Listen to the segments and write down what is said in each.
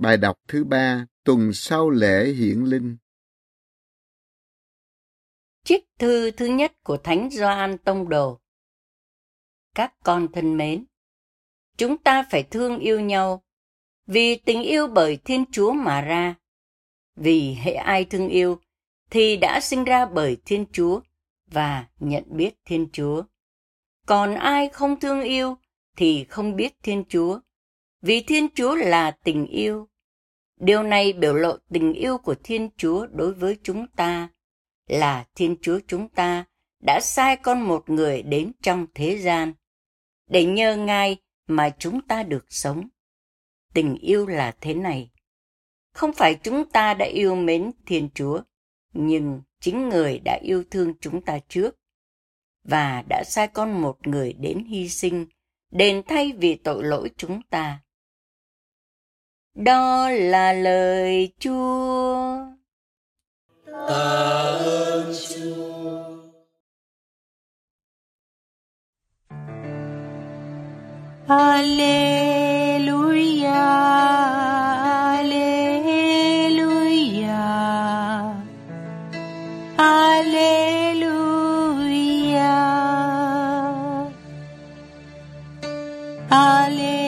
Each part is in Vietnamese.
Bài đọc thứ ba tuần sau lễ hiển linh. Trích thư thứ nhất của Thánh Gioan Tông Đồ Các con thân mến, chúng ta phải thương yêu nhau, vì tình yêu bởi Thiên Chúa mà ra. Vì hệ ai thương yêu, thì đã sinh ra bởi Thiên Chúa và nhận biết Thiên Chúa. Còn ai không thương yêu, thì không biết Thiên Chúa, vì Thiên Chúa là tình yêu. Điều này biểu lộ tình yêu của Thiên Chúa đối với chúng ta, là Thiên Chúa chúng ta đã sai con một người đến trong thế gian, để nhờ Ngài mà chúng ta được sống. Tình yêu là thế này. Không phải chúng ta đã yêu mến Thiên Chúa, nhưng chính người đã yêu thương chúng ta trước và đã sai con một người đến hy sinh đền thay vì tội lỗi chúng ta đó là lời Chúa. Ta ơn Chúa. Alleluia, Alleluia, Alleluia, Alleluia.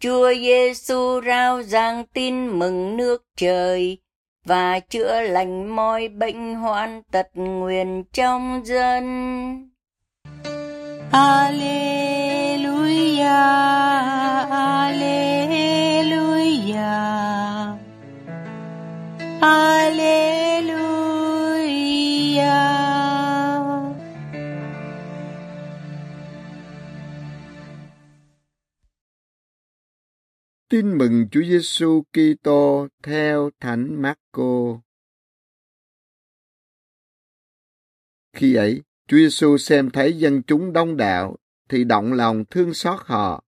Chúa Giêsu rao giảng tin mừng nước trời và chữa lành mọi bệnh hoạn tật nguyền trong dân. Alleluia, Tin mừng Chúa Giêsu Kitô theo Thánh Marco. Khi ấy, Chúa Giêsu xem thấy dân chúng đông đạo thì động lòng thương xót họ,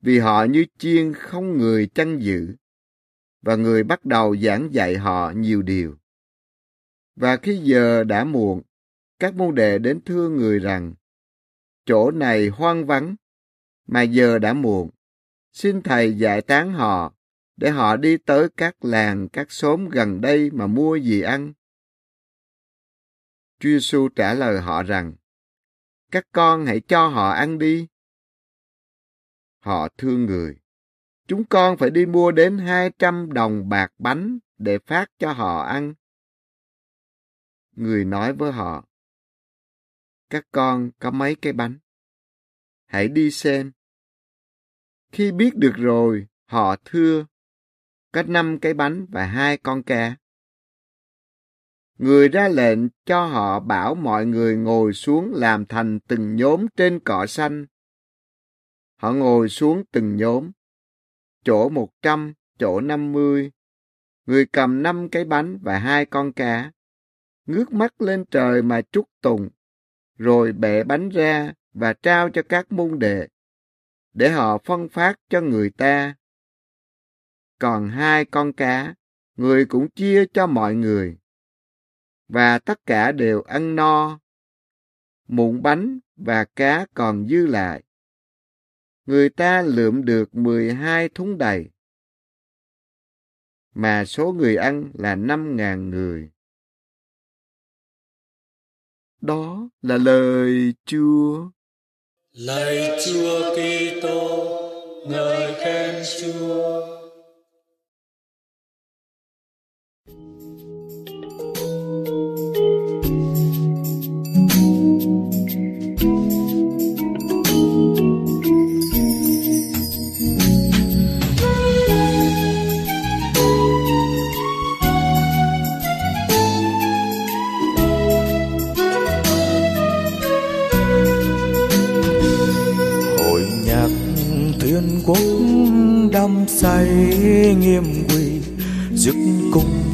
vì họ như chiên không người chăn giữ, và người bắt đầu giảng dạy họ nhiều điều. Và khi giờ đã muộn, các môn đệ đến thưa người rằng, chỗ này hoang vắng, mà giờ đã muộn, xin thầy giải tán họ, để họ đi tới các làng, các xóm gần đây mà mua gì ăn. Chúa giêsu trả lời họ rằng, các con hãy cho họ ăn đi. Họ thương người. Chúng con phải đi mua đến hai trăm đồng bạc bánh để phát cho họ ăn. Người nói với họ, các con có mấy cái bánh? Hãy đi xem khi biết được rồi, họ thưa, có năm cái bánh và hai con cá. Người ra lệnh cho họ bảo mọi người ngồi xuống làm thành từng nhóm trên cỏ xanh. Họ ngồi xuống từng nhóm, chỗ một trăm, chỗ năm mươi. Người cầm năm cái bánh và hai con cá, ngước mắt lên trời mà chúc tùng, rồi bẻ bánh ra và trao cho các môn đệ để họ phân phát cho người ta. Còn hai con cá, người cũng chia cho mọi người. Và tất cả đều ăn no. Mụn bánh và cá còn dư lại. Người ta lượm được 12 thúng đầy. Mà số người ăn là 5.000 người. Đó là lời Chúa. Lạy Chúa Kitô, ngợi khen Chúa.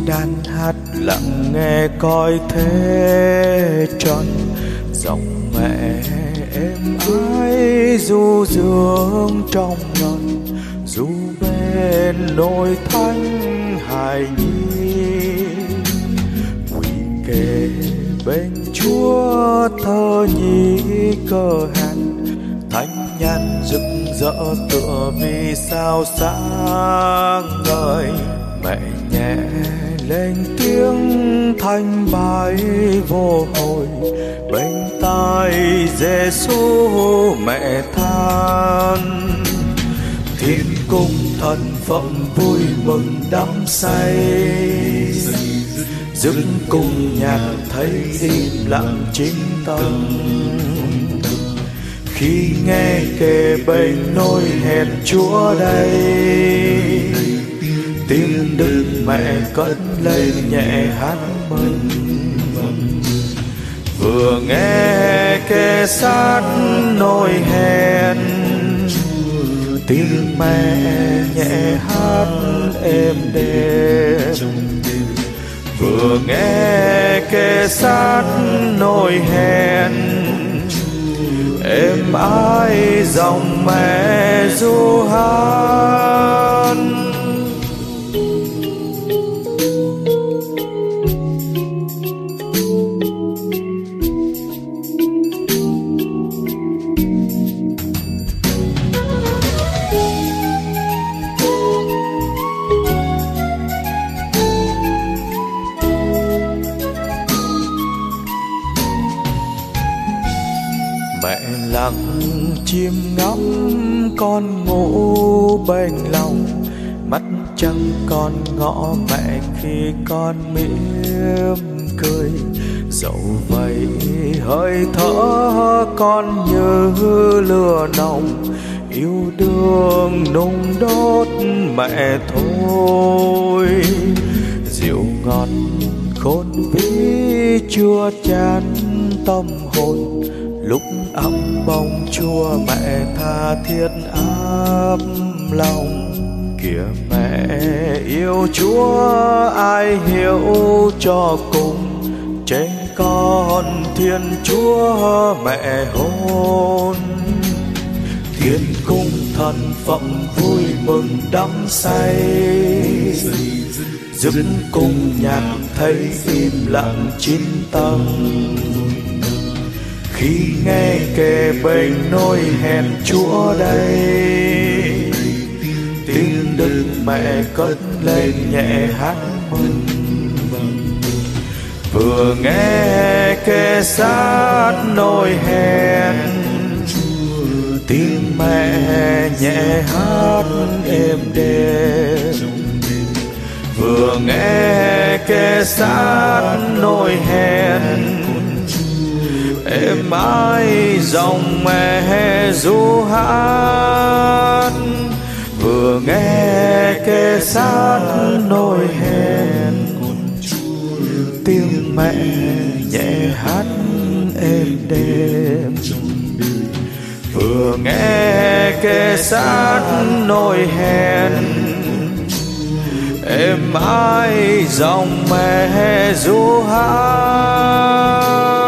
Đàn hát lặng nghe coi thế tròn dòng mẹ em ái du dương trong non du bên lên nỗi hài nhi, quỳ kề bên chúa thơ nhi cơ hàn thánh nhan rực rỡ tựa vì sao sáng ngời, mẹ nhẹ lên tiếng thanh bài vô hồi bên tai Giêsu mẹ than. Thiên cung thần phẩm vui mừng đắm say, dựng cung nhạc thấy im lặng chính tâm. Khi nghe kề bên nôi hẹn chúa đây tiếng đức mẹ cất lên nhẹ hát mừng vừa nghe kề sát nỗi hèn. tiếng mẹ nhẹ hát êm đềm vừa nghe kề sát nỗi hèn. êm ái dòng mẹ chim ngắm con ngủ bên lòng. Mắt trăng con ngõ mẹ khi con mỉm cười. Dẫu vậy hơi thở con như lửa nồng. Yêu đương nung đốt mẹ thôi. Rượu ngọt khôn vĩ chưa chán tâm hồn. Lúc ấm bông chua mẹ tha thiết áp lòng. Kìa mẹ yêu chúa ai hiểu cho cùng. Trên con thiên chúa mẹ hôn. Thiên cung thần phẩm vui mừng đắm say. Dứt cung nhạc thấy im lặng chín tâm khi nghe kề bên nôi hẹn chúa đây, tiếng đức mẹ cất lên nhẹ hát mừng. Vừa nghe kề sát nôi hẹn, tiếng mẹ nhẹ hát êm đềm. Vừa nghe kề sát nôi hẹn êm ái dòng mẹ du hát vừa nghe kề sát nỗi hèn. Tiếng mẹ nhẹ hát êm đêm. Vừa nghe kề sát nỗi hèn. Êm ái dòng mẹ du hát